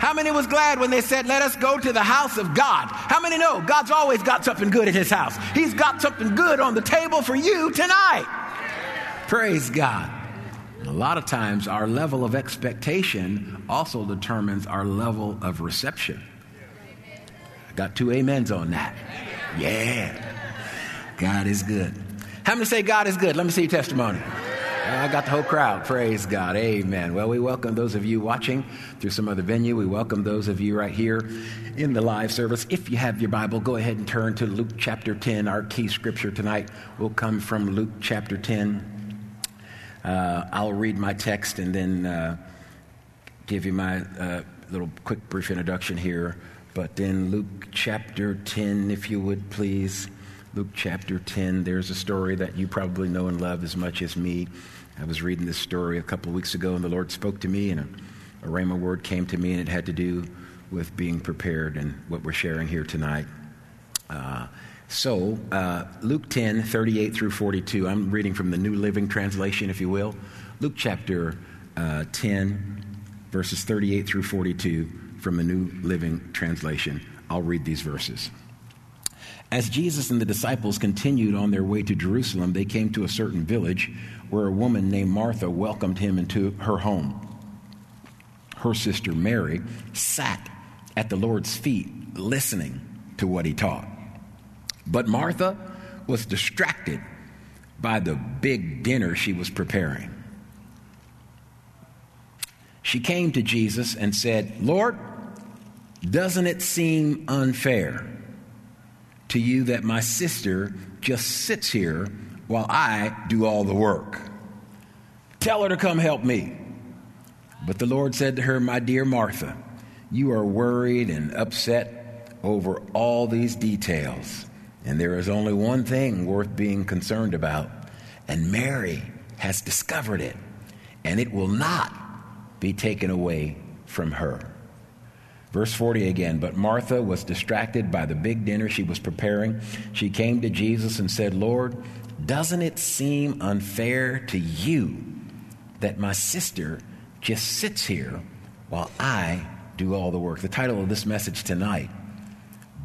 How many was glad when they said, Let us go to the house of God? How many know God's always got something good at his house? He's got something good on the table for you tonight. Praise God. A lot of times, our level of expectation also determines our level of reception. I got two amens on that. Yeah. God is good. How many say God is good? Let me see your testimony. I got the whole crowd. Praise God. Amen. Well, we welcome those of you watching through some other venue. We welcome those of you right here in the live service. If you have your Bible, go ahead and turn to Luke chapter 10. Our key scripture tonight will come from Luke chapter 10. Uh, I'll read my text and then uh, give you my uh, little quick brief introduction here. But in Luke chapter 10, if you would please. Luke chapter 10, there's a story that you probably know and love as much as me. I was reading this story a couple weeks ago, and the Lord spoke to me, and a, a Rhema word came to me, and it had to do with being prepared and what we're sharing here tonight. Uh, so, uh, Luke 10, 38 through 42, I'm reading from the New Living Translation, if you will. Luke chapter uh, 10, verses 38 through 42 from the New Living Translation. I'll read these verses. As Jesus and the disciples continued on their way to Jerusalem, they came to a certain village where a woman named Martha welcomed him into her home. Her sister Mary sat at the Lord's feet listening to what he taught. But Martha was distracted by the big dinner she was preparing. She came to Jesus and said, Lord, doesn't it seem unfair to you that my sister just sits here while I do all the work. Tell her to come help me. But the Lord said to her, My dear Martha, you are worried and upset over all these details, and there is only one thing worth being concerned about, and Mary has discovered it, and it will not be taken away from her. Verse 40 again, but Martha was distracted by the big dinner she was preparing. She came to Jesus and said, Lord, doesn't it seem unfair to you that my sister just sits here while I do all the work? The title of this message tonight,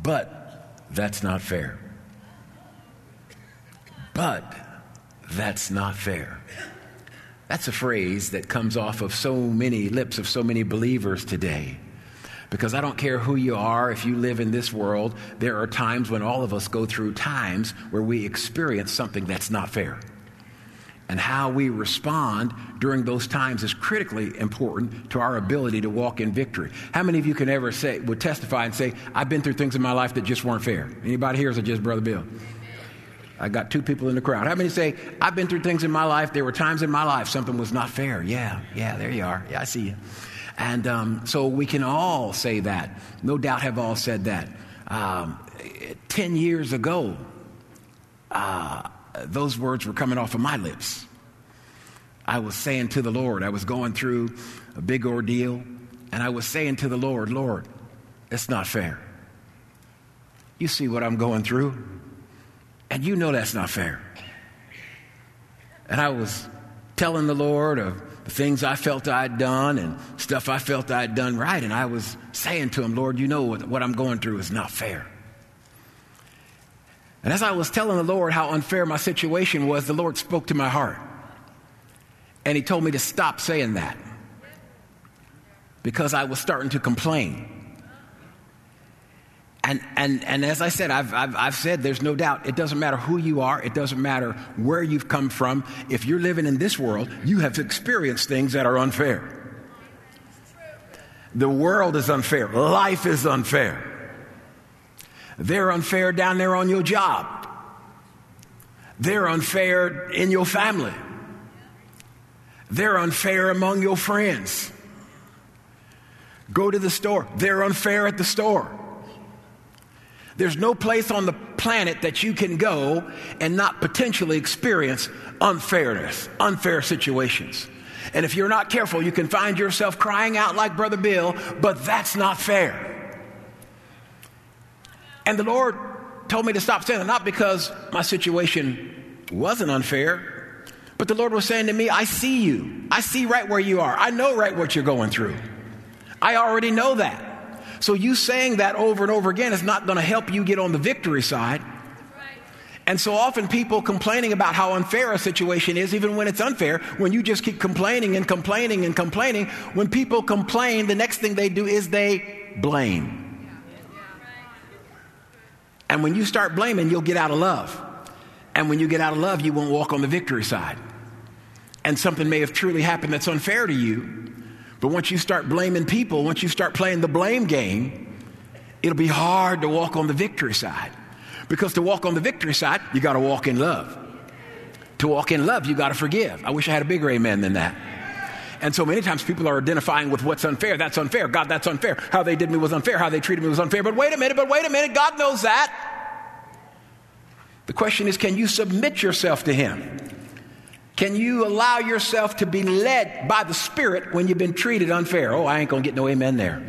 But That's Not Fair. But That's Not Fair. That's a phrase that comes off of so many lips of so many believers today. Because I don't care who you are, if you live in this world, there are times when all of us go through times where we experience something that's not fair. And how we respond during those times is critically important to our ability to walk in victory. How many of you can ever say, would testify and say, I've been through things in my life that just weren't fair? Anybody here is just Brother Bill? I got two people in the crowd. How many say, I've been through things in my life, there were times in my life something was not fair? Yeah, yeah, there you are. Yeah, I see you. And um, so we can all say that. No doubt have all said that. Um, 10 years ago, uh, those words were coming off of my lips. I was saying to the Lord, I was going through a big ordeal, and I was saying to the Lord, Lord, it's not fair. You see what I'm going through, and you know that's not fair. And I was telling the Lord of the things I felt I'd done and stuff I felt I'd done right. And I was saying to him, Lord, you know what, I'm going through is not fair. And as I was telling the Lord how unfair my situation was, the Lord spoke to my heart. And He told me to stop saying that because I was starting to complain. And, and, and as I said, I've, I've, I've, said there's no doubt, it doesn't matter who you are, it doesn't matter where you've come from. If you're living in this world, you have experienced things that are unfair. The world is unfair, life is unfair. They're unfair down there on your job, they're unfair in your family, they're unfair among your friends. Go to the store, they're unfair at the store. There's no place on the planet that you can go and not potentially experience unfairness, unfair situations. And if you're not careful, you can find yourself crying out like Brother Bill, but that's not fair. And the Lord told me to stop saying that, not because my situation wasn't unfair, but the Lord was saying to me, I see you. I see right where you are. I know right what you're going through. I already know that. So you saying that over and over again is not going to help you get on the victory side. And so often people complaining about how unfair a situation is, even when it's unfair, when you just keep complaining and complaining and complaining, when people complain, the next thing they do is they blame. And when you start blaming, you'll get out of love. And when you get out of love, you won't walk on the victory side. And something may have truly happened that's unfair to you. But once you start blaming people, once you start playing the blame game, it'll be hard to walk on the victory side. Because to walk on the victory side, you got to walk in love. To walk in love, you got to forgive. I wish I had a bigger amen than that. And so many times people are identifying with what's unfair. That's unfair. God, that's unfair. How they did me was unfair. How they treated me was unfair. But wait a minute, but wait a minute. God knows that. The question is can you submit yourself to Him? Can you allow yourself to be led by the Spirit when you've been treated unfair? Oh, I ain't going to get no amen there.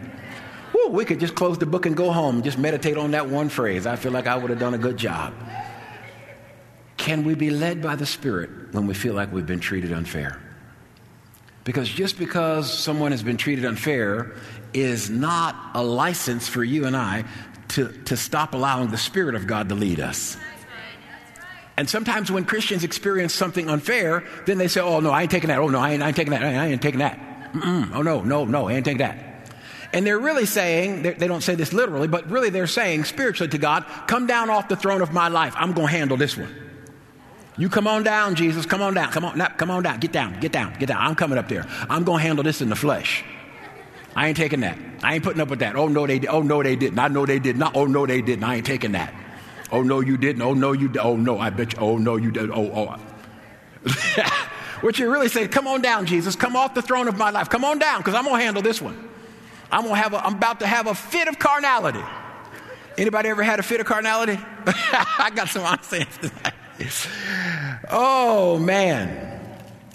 Woo, we could just close the book and go home, just meditate on that one phrase. I feel like I would have done a good job. Can we be led by the Spirit when we feel like we've been treated unfair? Because just because someone has been treated unfair is not a license for you and I to, to stop allowing the Spirit of God to lead us. And sometimes when Christians experience something unfair, then they say, oh, no, I ain't taking that. Oh, no, I ain't, I ain't taking that. I ain't taking that. Mm-mm. Oh, no, no, no, I ain't taking that. And they're really saying, they don't say this literally, but really they're saying spiritually to God, come down off the throne of my life. I'm going to handle this one. You come on down, Jesus. Come on down. Come on, come on down. Get down. Get down. Get down. I'm coming up there. I'm going to handle this in the flesh. I ain't taking that. I ain't putting up with that. Oh no, they. Oh no, they didn't. I know they did not. Oh no, they didn't. I ain't taking that. Oh no, you didn't. Oh no, you. Oh no, I bet you. Oh no, you did. Oh oh. what you're really saying? Come on down, Jesus. Come off the throne of my life. Come on down, because I'm gonna handle this one. I'm gonna have. A, I'm about to have a fit of carnality. Anybody ever had a fit of carnality? I got some honesty. Oh, man.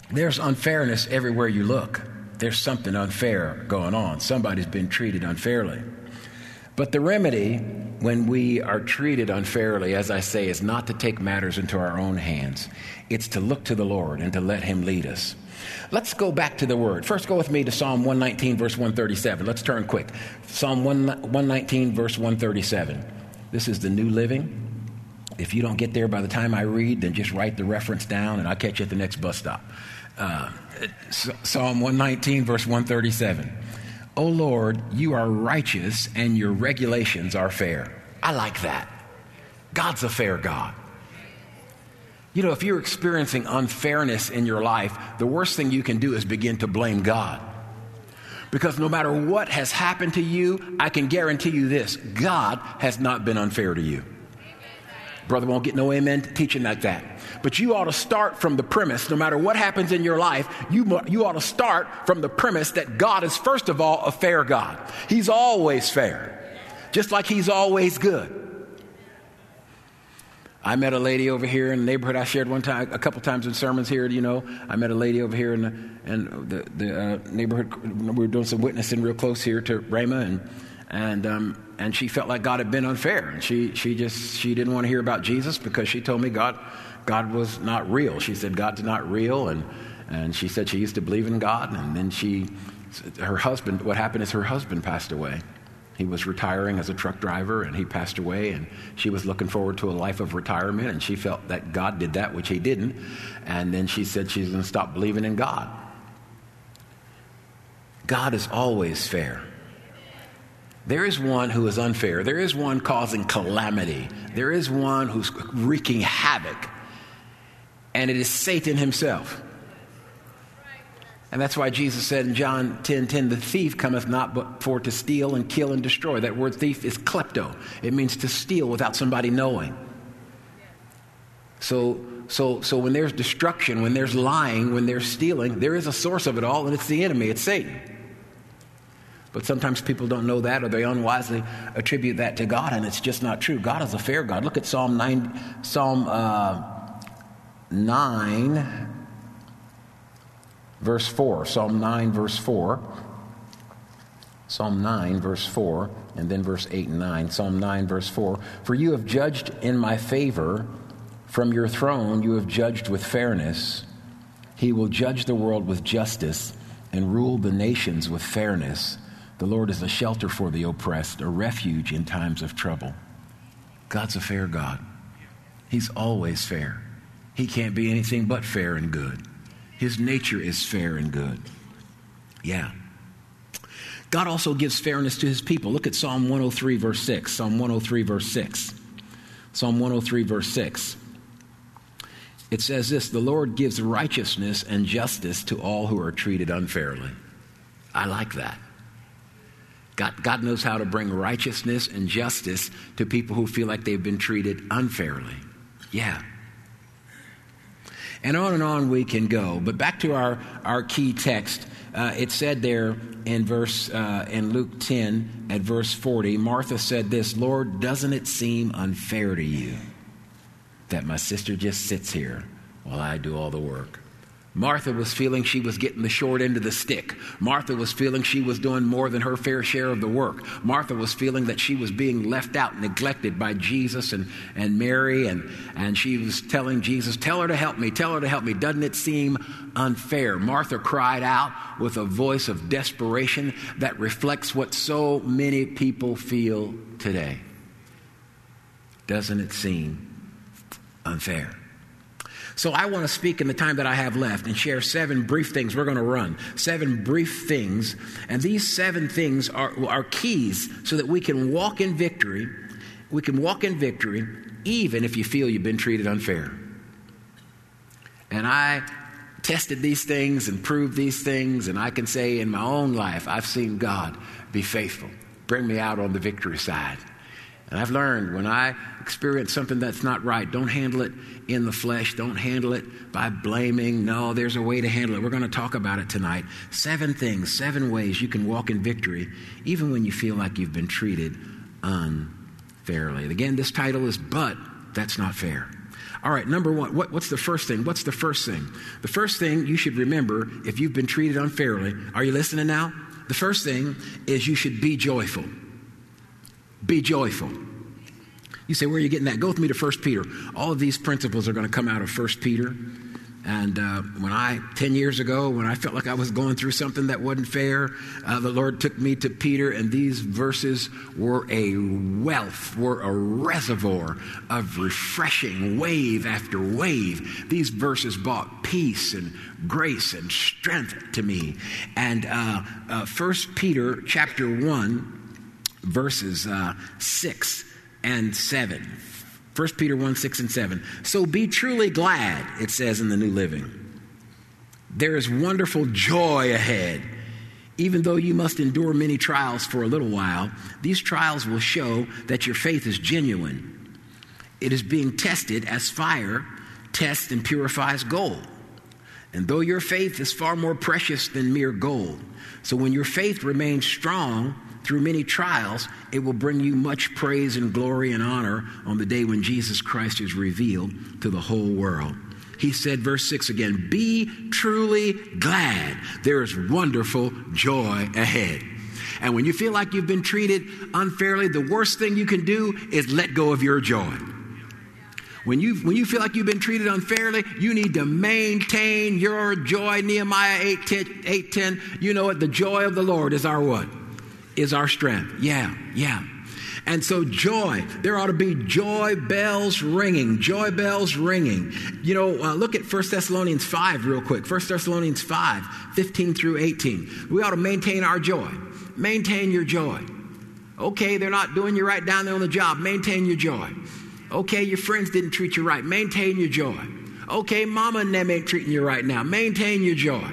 There's unfairness everywhere you look. There's something unfair going on. Somebody's been treated unfairly. But the remedy when we are treated unfairly, as I say, is not to take matters into our own hands. It's to look to the Lord and to let Him lead us. Let's go back to the word. First, go with me to Psalm 119, verse 137. Let's turn quick. Psalm 119, verse 137. This is the New Living. If you don't get there by the time I read, then just write the reference down and I'll catch you at the next bus stop. Uh, Psalm 119, verse 137. O Lord, you are righteous and your regulations are fair. I like that. God's a fair God. You know, if you're experiencing unfairness in your life, the worst thing you can do is begin to blame God. Because no matter what has happened to you, I can guarantee you this God has not been unfair to you. Brother won't get no amen teaching like that. But you ought to start from the premise, no matter what happens in your life, you, you ought to start from the premise that God is, first of all, a fair God. He's always fair, just like He's always good. I met a lady over here in the neighborhood. I shared one time, a couple times in sermons here. You know, I met a lady over here in the, in the, the uh, neighborhood. We were doing some witnessing real close here to Rhema, and and um, and she felt like God had been unfair, and she she just she didn't want to hear about Jesus because she told me God God was not real. She said God's not real, and and she said she used to believe in God, and then she her husband. What happened is her husband passed away. He was retiring as a truck driver, and he passed away, and she was looking forward to a life of retirement, and she felt that God did that, which He didn't, and then she said she's going to stop believing in God. God is always fair. There is one who is unfair. There is one causing calamity. There is one who's wreaking havoc. And it is Satan himself. And that's why Jesus said in John 10 10, the thief cometh not but for to steal and kill and destroy. That word thief is klepto, it means to steal without somebody knowing. So, so, so when there's destruction, when there's lying, when there's stealing, there is a source of it all, and it's the enemy, it's Satan. But sometimes people don't know that or they unwisely attribute that to God, and it's just not true. God is a fair God. Look at Psalm 9, Psalm uh, 9, verse 4. Psalm 9, verse 4. Psalm 9, verse 4, and then verse 8 and 9. Psalm 9, verse 4. For you have judged in my favor. From your throne you have judged with fairness. He will judge the world with justice and rule the nations with fairness. The Lord is a shelter for the oppressed, a refuge in times of trouble. God's a fair God. He's always fair. He can't be anything but fair and good. His nature is fair and good. Yeah. God also gives fairness to his people. Look at Psalm 103, verse 6. Psalm 103, verse 6. Psalm 103, verse 6. It says this The Lord gives righteousness and justice to all who are treated unfairly. I like that. God, God knows how to bring righteousness and justice to people who feel like they've been treated unfairly. Yeah. And on and on we can go. But back to our, our key text. Uh, it said there in verse uh, in Luke 10 at verse 40, Martha said this, Lord, doesn't it seem unfair to you that my sister just sits here while I do all the work? Martha was feeling she was getting the short end of the stick. Martha was feeling she was doing more than her fair share of the work. Martha was feeling that she was being left out, neglected by Jesus and, and Mary, and, and she was telling Jesus, Tell her to help me, tell her to help me. Doesn't it seem unfair? Martha cried out with a voice of desperation that reflects what so many people feel today. Doesn't it seem unfair? So I want to speak in the time that I have left and share seven brief things. We're going to run seven brief things. And these seven things are, are keys so that we can walk in victory. We can walk in victory even if you feel you've been treated unfair. And I tested these things and proved these things, and I can say in my own life, I've seen God be faithful, bring me out on the victory side. And I've learned when I experience something that's not right, don't handle it in the flesh. Don't handle it by blaming. No, there's a way to handle it. We're going to talk about it tonight. Seven things, seven ways you can walk in victory, even when you feel like you've been treated unfairly. Again, this title is But That's Not Fair. All right, number one, what, what's the first thing? What's the first thing? The first thing you should remember if you've been treated unfairly, are you listening now? The first thing is you should be joyful. Be joyful. You say, where are you getting that? Go with me to 1 Peter. All of these principles are going to come out of 1 Peter. And uh, when I, 10 years ago, when I felt like I was going through something that wasn't fair, uh, the Lord took me to Peter, and these verses were a wealth, were a reservoir of refreshing wave after wave. These verses brought peace and grace and strength to me. And uh, uh, 1 Peter chapter 1, verses uh, 6 and 7. 1 Peter 1 6 and 7. So be truly glad, it says in the New Living. There is wonderful joy ahead. Even though you must endure many trials for a little while, these trials will show that your faith is genuine. It is being tested as fire tests and purifies gold. And though your faith is far more precious than mere gold, so when your faith remains strong, through many trials, it will bring you much praise and glory and honor on the day when Jesus Christ is revealed to the whole world. He said, verse 6 again, be truly glad. There is wonderful joy ahead. And when you feel like you've been treated unfairly, the worst thing you can do is let go of your joy. When you, when you feel like you've been treated unfairly, you need to maintain your joy. Nehemiah 8 10, 8, 10 you know what? The joy of the Lord is our what? Is our strength. Yeah, yeah. And so, joy, there ought to be joy bells ringing, joy bells ringing. You know, uh, look at 1 Thessalonians 5 real quick. 1 Thessalonians 5, 15 through 18. We ought to maintain our joy. Maintain your joy. Okay, they're not doing you right down there on the job. Maintain your joy. Okay, your friends didn't treat you right. Maintain your joy. Okay, mama and them ain't treating you right now. Maintain your joy.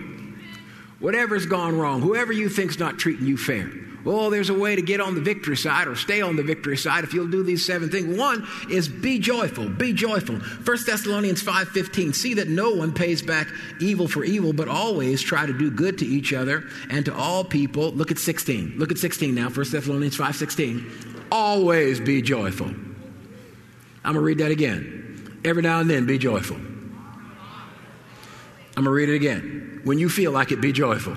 Whatever's gone wrong, whoever you think's not treating you fair, Oh, there's a way to get on the victory side or stay on the victory side if you'll do these seven things. One is be joyful. Be joyful. 1 Thessalonians 5:15. See that no one pays back evil for evil, but always try to do good to each other and to all people. Look at 16. Look at 16 now. 1 Thessalonians 5:16. Always be joyful. I'm going to read that again. Every now and then be joyful. I'm going to read it again. When you feel like it, be joyful.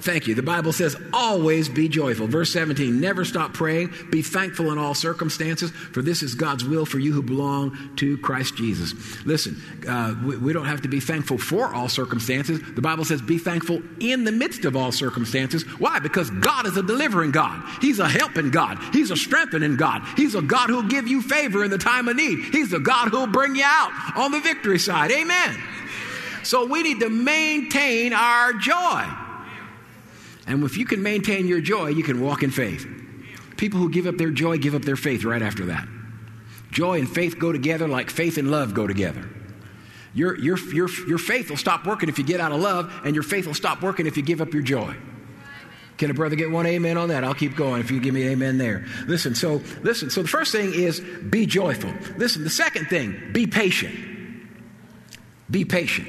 Thank you. The Bible says, always be joyful. Verse 17, never stop praying. Be thankful in all circumstances, for this is God's will for you who belong to Christ Jesus. Listen, uh, we, we don't have to be thankful for all circumstances. The Bible says, be thankful in the midst of all circumstances. Why? Because God is a delivering God. He's a helping God. He's a strengthening God. He's a God who'll give you favor in the time of need. He's a God who'll bring you out on the victory side. Amen. So we need to maintain our joy. And if you can maintain your joy, you can walk in faith. People who give up their joy give up their faith right after that. Joy and faith go together like faith and love go together. Your, your, your, your faith will stop working if you get out of love, and your faith will stop working if you give up your joy. Can a brother get one amen on that? I'll keep going if you give me amen there. Listen, so listen, so the first thing is be joyful. Listen, the second thing, be patient. Be patient.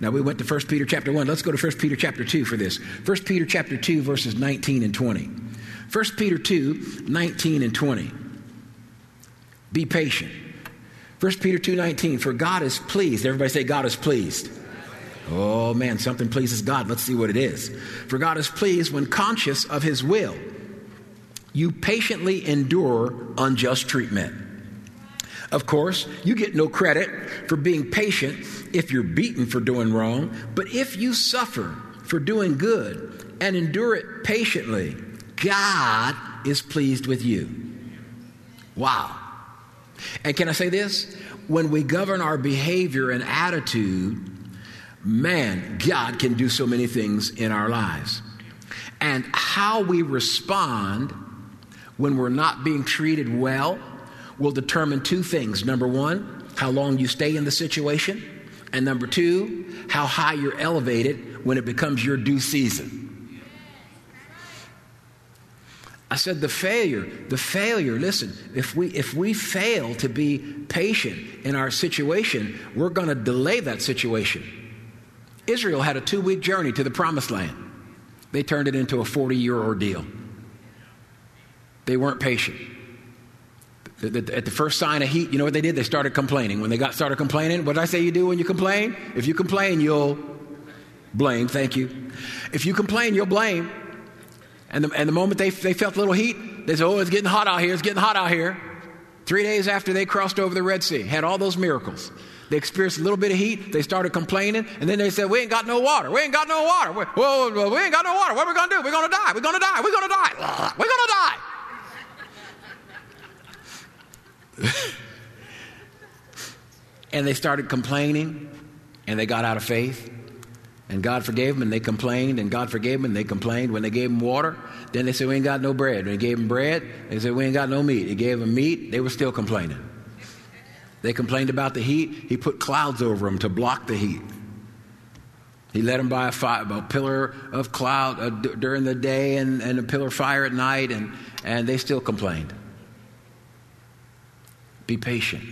Now we went to 1 Peter chapter 1. Let's go to 1 Peter chapter 2 for this. 1 Peter chapter 2 verses 19 and 20. 1 Peter 2, 19 and 20. Be patient. 1 Peter 2, 19. For God is pleased. Everybody say God is pleased. Oh man, something pleases God. Let's see what it is. For God is pleased when conscious of his will. You patiently endure unjust treatment. Of course, you get no credit for being patient if you're beaten for doing wrong, but if you suffer for doing good and endure it patiently, God is pleased with you. Wow. And can I say this? When we govern our behavior and attitude, man, God can do so many things in our lives. And how we respond when we're not being treated well will determine two things. Number one, how long you stay in the situation. And number two, how high you're elevated when it becomes your due season. I said the failure, the failure, listen, if we if we fail to be patient in our situation, we're going to delay that situation. Israel had a 2-week journey to the promised land. They turned it into a 40-year ordeal. They weren't patient. At the first sign of heat, you know what they did? They started complaining. When they got started complaining, what did I say you do when you complain? If you complain, you'll blame. Thank you. If you complain, you'll blame. And the, and the moment they, they felt a little heat, they said, Oh, it's getting hot out here. It's getting hot out here. Three days after they crossed over the Red Sea, had all those miracles. They experienced a little bit of heat. They started complaining, and then they said, "We ain't got no water. We ain't got no water. We, whoa, whoa, we ain't got no water. What are we gonna do? We're gonna die. We're gonna die. We're gonna die. We're gonna die." and they started complaining and they got out of faith. And God forgave them and they complained, and God forgave them and they complained. When they gave them water, then they said, We ain't got no bread. When he gave them bread, they said, We ain't got no meat. He gave them meat, they were still complaining. They complained about the heat. He put clouds over them to block the heat. He led them by a, fire, a pillar of cloud uh, d- during the day and, and a pillar of fire at night, and, and they still complained. Be patient.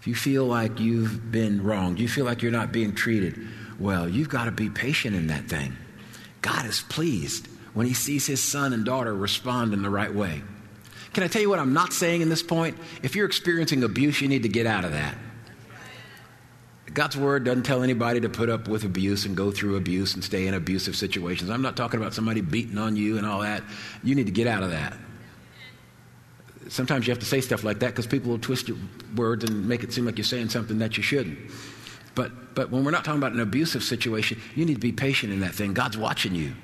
If you feel like you've been wronged, you feel like you're not being treated well, you've got to be patient in that thing. God is pleased when He sees His son and daughter respond in the right way. Can I tell you what I'm not saying in this point? If you're experiencing abuse, you need to get out of that. God's word doesn't tell anybody to put up with abuse and go through abuse and stay in abusive situations. I'm not talking about somebody beating on you and all that. You need to get out of that sometimes you have to say stuff like that because people will twist your words and make it seem like you're saying something that you shouldn't. But, but when we're not talking about an abusive situation, you need to be patient in that thing. God's watching you.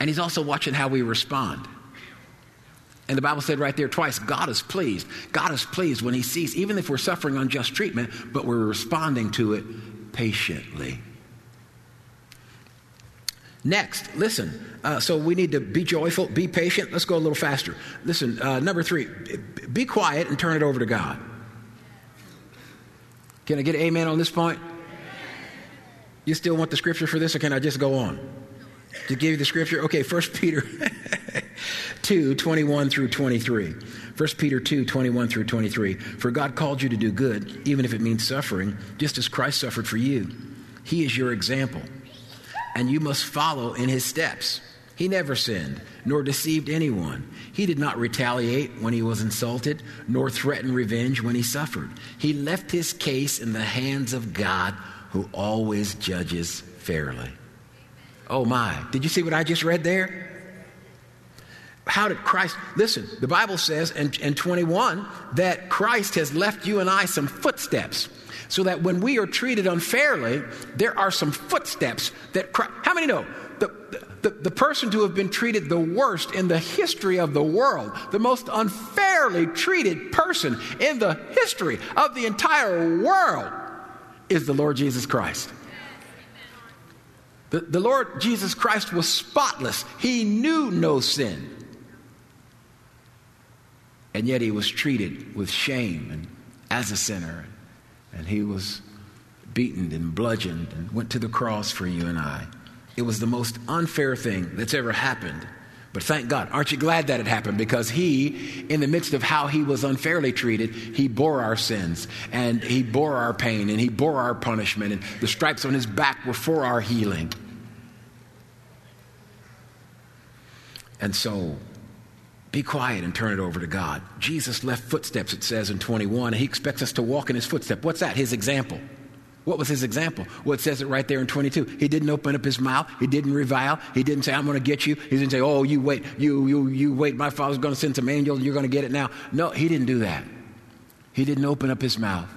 And He's also watching how we respond. And the Bible said right there twice God is pleased. God is pleased when He sees, even if we're suffering unjust treatment, but we're responding to it patiently. Next, listen. Uh, so we need to be joyful, be patient. Let's go a little faster. Listen, uh, number three, be quiet and turn it over to God. Can I get amen on this point? You still want the scripture for this, or can I just go on? To give you the scripture? Okay, 1 Peter 2 21 through 23. 1 Peter 2 21 through 23. For God called you to do good, even if it means suffering, just as Christ suffered for you. He is your example and you must follow in his steps. He never sinned, nor deceived anyone. He did not retaliate when he was insulted, nor threaten revenge when he suffered. He left his case in the hands of God, who always judges fairly. Oh my. Did you see what I just read there? How did Christ, listen, the Bible says in, in 21 that Christ has left you and I some footsteps. So that when we are treated unfairly, there are some footsteps that how many know? The, the, the person to have been treated the worst in the history of the world, the most unfairly treated person in the history of the entire world, is the Lord Jesus Christ. The, the Lord Jesus Christ was spotless, He knew no sin. And yet He was treated with shame and as a sinner. And He was beaten and bludgeoned and went to the cross for you and I. It was the most unfair thing that's ever happened. But thank God. Aren't you glad that it happened? Because he, in the midst of how he was unfairly treated, he bore our sins and he bore our pain and he bore our punishment, and the stripes on his back were for our healing. And so, be quiet and turn it over to God. Jesus left footsteps, it says in 21, and he expects us to walk in his footsteps. What's that? His example. What was his example? Well, it says it right there in 22. He didn't open up his mouth. He didn't revile. He didn't say, I'm going to get you. He didn't say, oh, you wait, you, you, you wait. My father's going to send some angels and you're going to get it now. No, he didn't do that. He didn't open up his mouth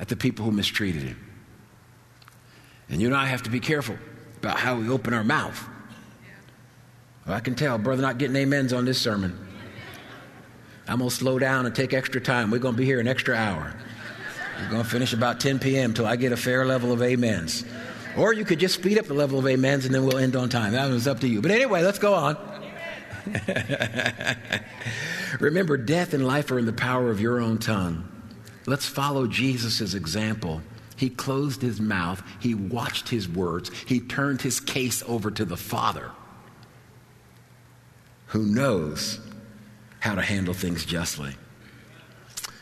at the people who mistreated him. And you and I have to be careful about how we open our mouth. Well, I can tell, brother, not getting amens on this sermon. I'm going to slow down and take extra time. We're going to be here an extra hour. We're going to finish about 10 p.m. till I get a fair level of amens. Or you could just speed up the level of amens and then we'll end on time. That was up to you. But anyway, let's go on. Remember, death and life are in the power of your own tongue. Let's follow Jesus' example. He closed his mouth, he watched his words, he turned his case over to the Father, who knows how to handle things justly.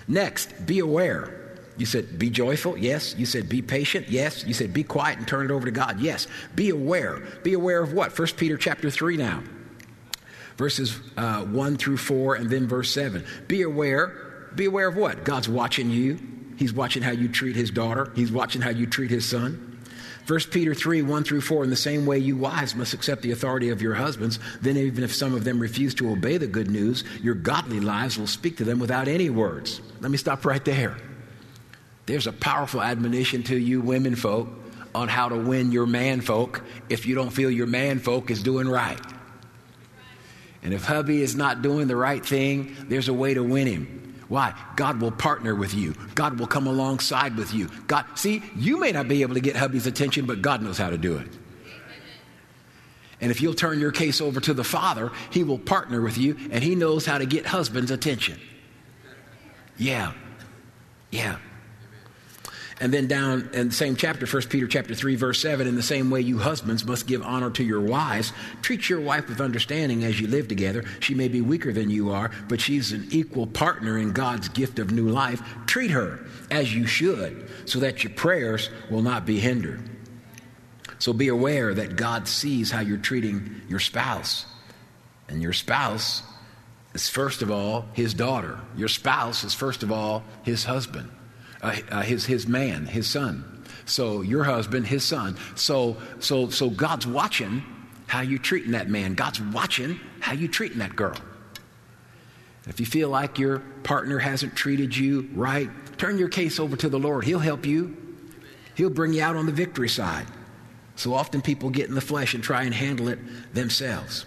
Next, be aware. You said, be joyful? Yes. You said, be patient? Yes. You said, be quiet and turn it over to God? Yes. Be aware. Be aware of what? 1 Peter chapter 3 now, verses uh, 1 through 4, and then verse 7. Be aware. Be aware of what? God's watching you. He's watching how you treat his daughter, he's watching how you treat his son. 1 Peter 3, 1 through 4, in the same way you wives must accept the authority of your husbands, then even if some of them refuse to obey the good news, your godly lives will speak to them without any words. Let me stop right there. There's a powerful admonition to you, women folk, on how to win your man folk if you don't feel your man folk is doing right. And if hubby is not doing the right thing, there's a way to win him. Why? God will partner with you. God will come alongside with you. God, see, you may not be able to get hubby's attention, but God knows how to do it. And if you'll turn your case over to the Father, He will partner with you and He knows how to get husband's attention. Yeah. Yeah. And then down in the same chapter, 1 Peter chapter 3, verse 7, in the same way you husbands must give honor to your wives. Treat your wife with understanding as you live together. She may be weaker than you are, but she's an equal partner in God's gift of new life. Treat her as you should, so that your prayers will not be hindered. So be aware that God sees how you're treating your spouse. And your spouse is, first of all, his daughter. Your spouse is, first of all, his husband uh, uh, his, his man, his son. So your husband, his son. So, so, so God's watching how you treating that man. God's watching how you treating that girl. If you feel like your partner hasn't treated you right, turn your case over to the Lord. He'll help you. He'll bring you out on the victory side. So often people get in the flesh and try and handle it themselves.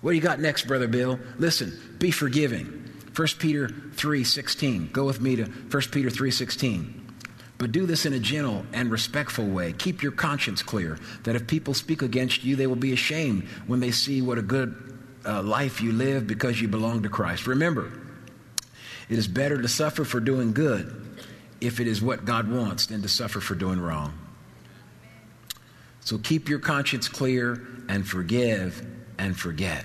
What do you got next, Brother Bill? Listen, be forgiving. 1 Peter 3:16. Go with me to 1 Peter 3:16. But do this in a gentle and respectful way. Keep your conscience clear, that if people speak against you, they will be ashamed when they see what a good uh, life you live because you belong to Christ. Remember, it is better to suffer for doing good if it is what God wants than to suffer for doing wrong. So keep your conscience clear and forgive and forget.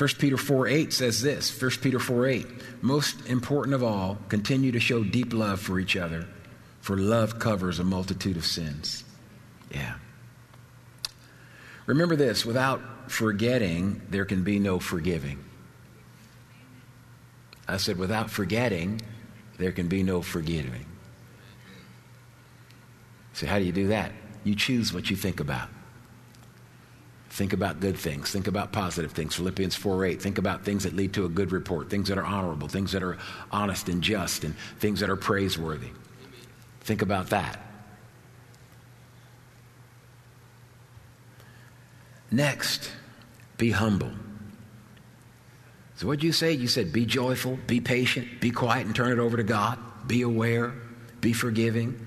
1 Peter 4 8 says this 1 Peter 4 8, most important of all, continue to show deep love for each other, for love covers a multitude of sins. Yeah. Remember this without forgetting, there can be no forgiving. I said, without forgetting, there can be no forgiving. So, how do you do that? You choose what you think about. Think about good things. Think about positive things. Philippians 4 8. Think about things that lead to a good report, things that are honorable, things that are honest and just, and things that are praiseworthy. Think about that. Next, be humble. So, what did you say? You said be joyful, be patient, be quiet and turn it over to God, be aware, be forgiving,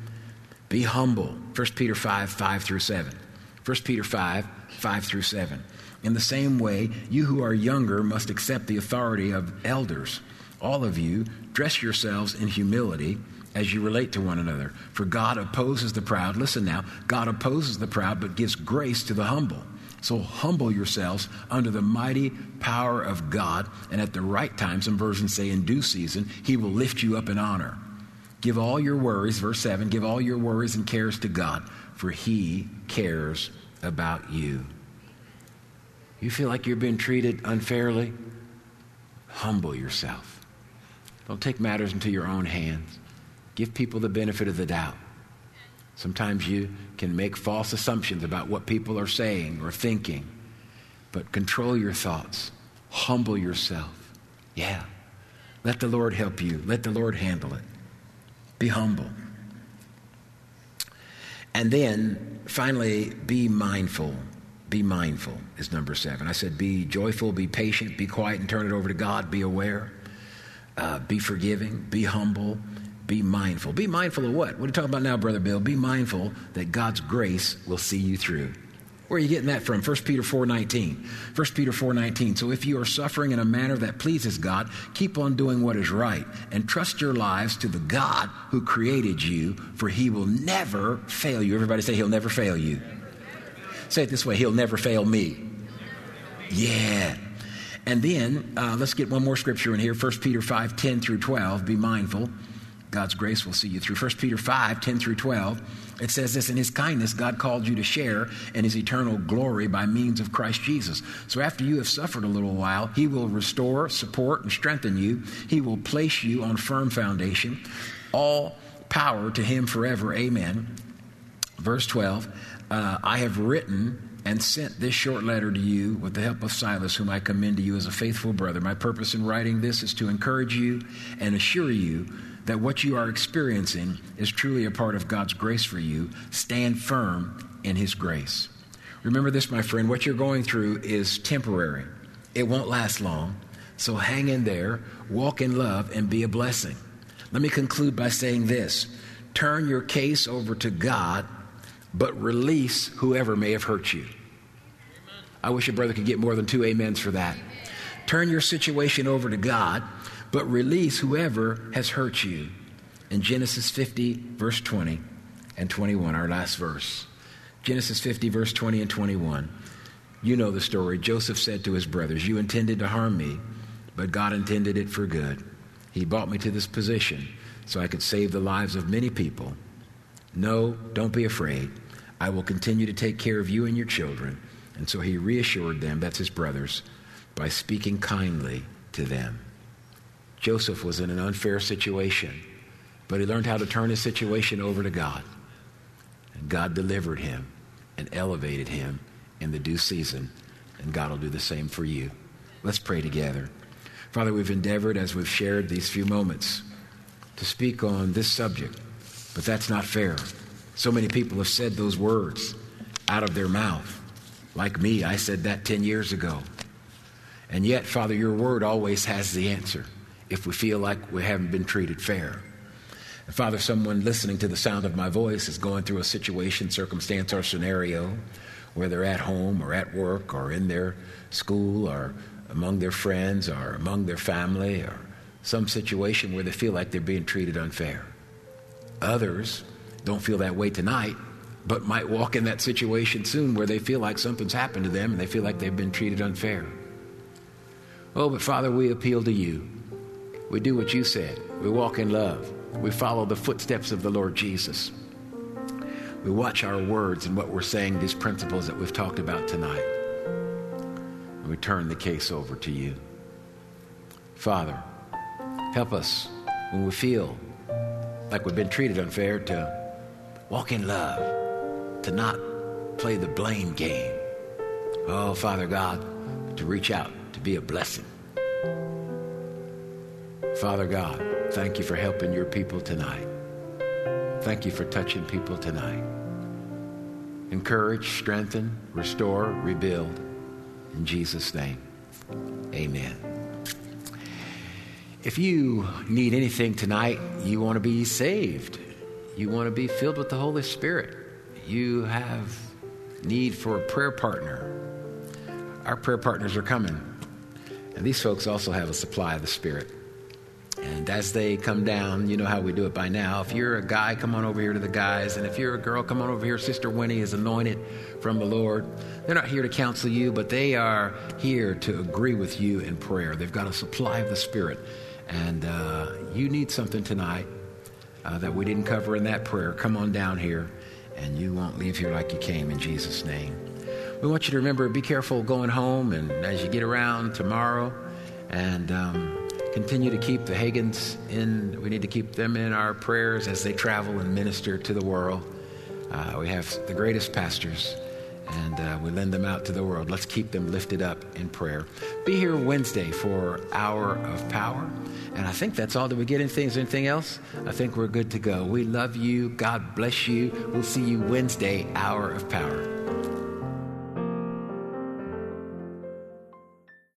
be humble. 1 Peter 5 5 through 7. 1 Peter 5 5 through 7. In the same way, you who are younger must accept the authority of elders. All of you, dress yourselves in humility as you relate to one another. For God opposes the proud. Listen now, God opposes the proud, but gives grace to the humble. So humble yourselves under the mighty power of God, and at the right time, some versions say in due season, He will lift you up in honor. Give all your worries, verse 7, give all your worries and cares to God, for He cares about you. You feel like you're being treated unfairly? Humble yourself. Don't take matters into your own hands. Give people the benefit of the doubt. Sometimes you can make false assumptions about what people are saying or thinking, but control your thoughts. Humble yourself. Yeah. Let the Lord help you. Let the Lord handle it. Be humble. And then finally, be mindful. Be mindful is number seven. I said, be joyful, be patient, be quiet, and turn it over to God. Be aware, uh, be forgiving, be humble, be mindful. Be mindful of what? What are you talking about now, Brother Bill? Be mindful that God's grace will see you through. Where are you getting that from? 1 Peter 4.19. 1 Peter 4.19. So if you are suffering in a manner that pleases God, keep on doing what is right and trust your lives to the God who created you, for he will never fail you. Everybody say he'll never fail you. Say it this way, he'll never fail me. Yeah. And then uh, let's get one more scripture in here 1 Peter 5 10 through 12. Be mindful. God's grace will see you through. 1 Peter 5 10 through 12. It says this In his kindness, God called you to share in his eternal glory by means of Christ Jesus. So after you have suffered a little while, he will restore, support, and strengthen you. He will place you on firm foundation. All power to him forever. Amen. Verse 12 uh, I have written and sent this short letter to you with the help of Silas, whom I commend to you as a faithful brother. My purpose in writing this is to encourage you and assure you that what you are experiencing is truly a part of God's grace for you. Stand firm in His grace. Remember this, my friend what you're going through is temporary, it won't last long. So hang in there, walk in love, and be a blessing. Let me conclude by saying this turn your case over to God, but release whoever may have hurt you. I wish your brother could get more than two amens for that. Turn your situation over to God but release whoever has hurt you. In Genesis 50, verse 20 and 21, our last verse. Genesis 50, verse 20 and 21. You know the story. Joseph said to his brothers, You intended to harm me, but God intended it for good. He brought me to this position so I could save the lives of many people. No, don't be afraid. I will continue to take care of you and your children. And so he reassured them, that's his brothers, by speaking kindly to them. Joseph was in an unfair situation, but he learned how to turn his situation over to God. And God delivered him and elevated him in the due season, and God will do the same for you. Let's pray together. Father, we've endeavored as we've shared these few moments to speak on this subject, but that's not fair. So many people have said those words out of their mouth. Like me, I said that 10 years ago. And yet, Father, your word always has the answer if we feel like we haven't been treated fair. And Father, someone listening to the sound of my voice is going through a situation, circumstance, or scenario where they're at home or at work or in their school or among their friends or among their family or some situation where they feel like they're being treated unfair. Others don't feel that way tonight, but might walk in that situation soon where they feel like something's happened to them and they feel like they've been treated unfair. Oh, but Father, we appeal to you. We do what you said. We walk in love. We follow the footsteps of the Lord Jesus. We watch our words and what we're saying, these principles that we've talked about tonight. And we turn the case over to you. Father, help us when we feel like we've been treated unfair to walk in love, to not play the blame game, Oh, Father God, to reach out, to be a blessing. Father God, thank you for helping your people tonight. Thank you for touching people tonight. Encourage, strengthen, restore, rebuild. In Jesus' name, amen. If you need anything tonight, you want to be saved, you want to be filled with the Holy Spirit, you have need for a prayer partner. Our prayer partners are coming. And these folks also have a supply of the Spirit. And as they come down, you know how we do it by now. If you're a guy, come on over here to the guys. And if you're a girl, come on over here. Sister Winnie is anointed from the Lord. They're not here to counsel you, but they are here to agree with you in prayer. They've got a supply of the Spirit. And uh, you need something tonight uh, that we didn't cover in that prayer. Come on down here, and you won't leave here like you came in Jesus' name. We want you to remember be careful going home and as you get around tomorrow. And. Um, continue to keep the Hagins in, we need to keep them in our prayers as they travel and minister to the world. Uh, we have the greatest pastors, and uh, we lend them out to the world. Let's keep them lifted up in prayer. Be here Wednesday for Hour of Power. And I think that's all. Did we get anything? Is anything else? I think we're good to go. We love you. God bless you. We'll see you Wednesday, Hour of Power.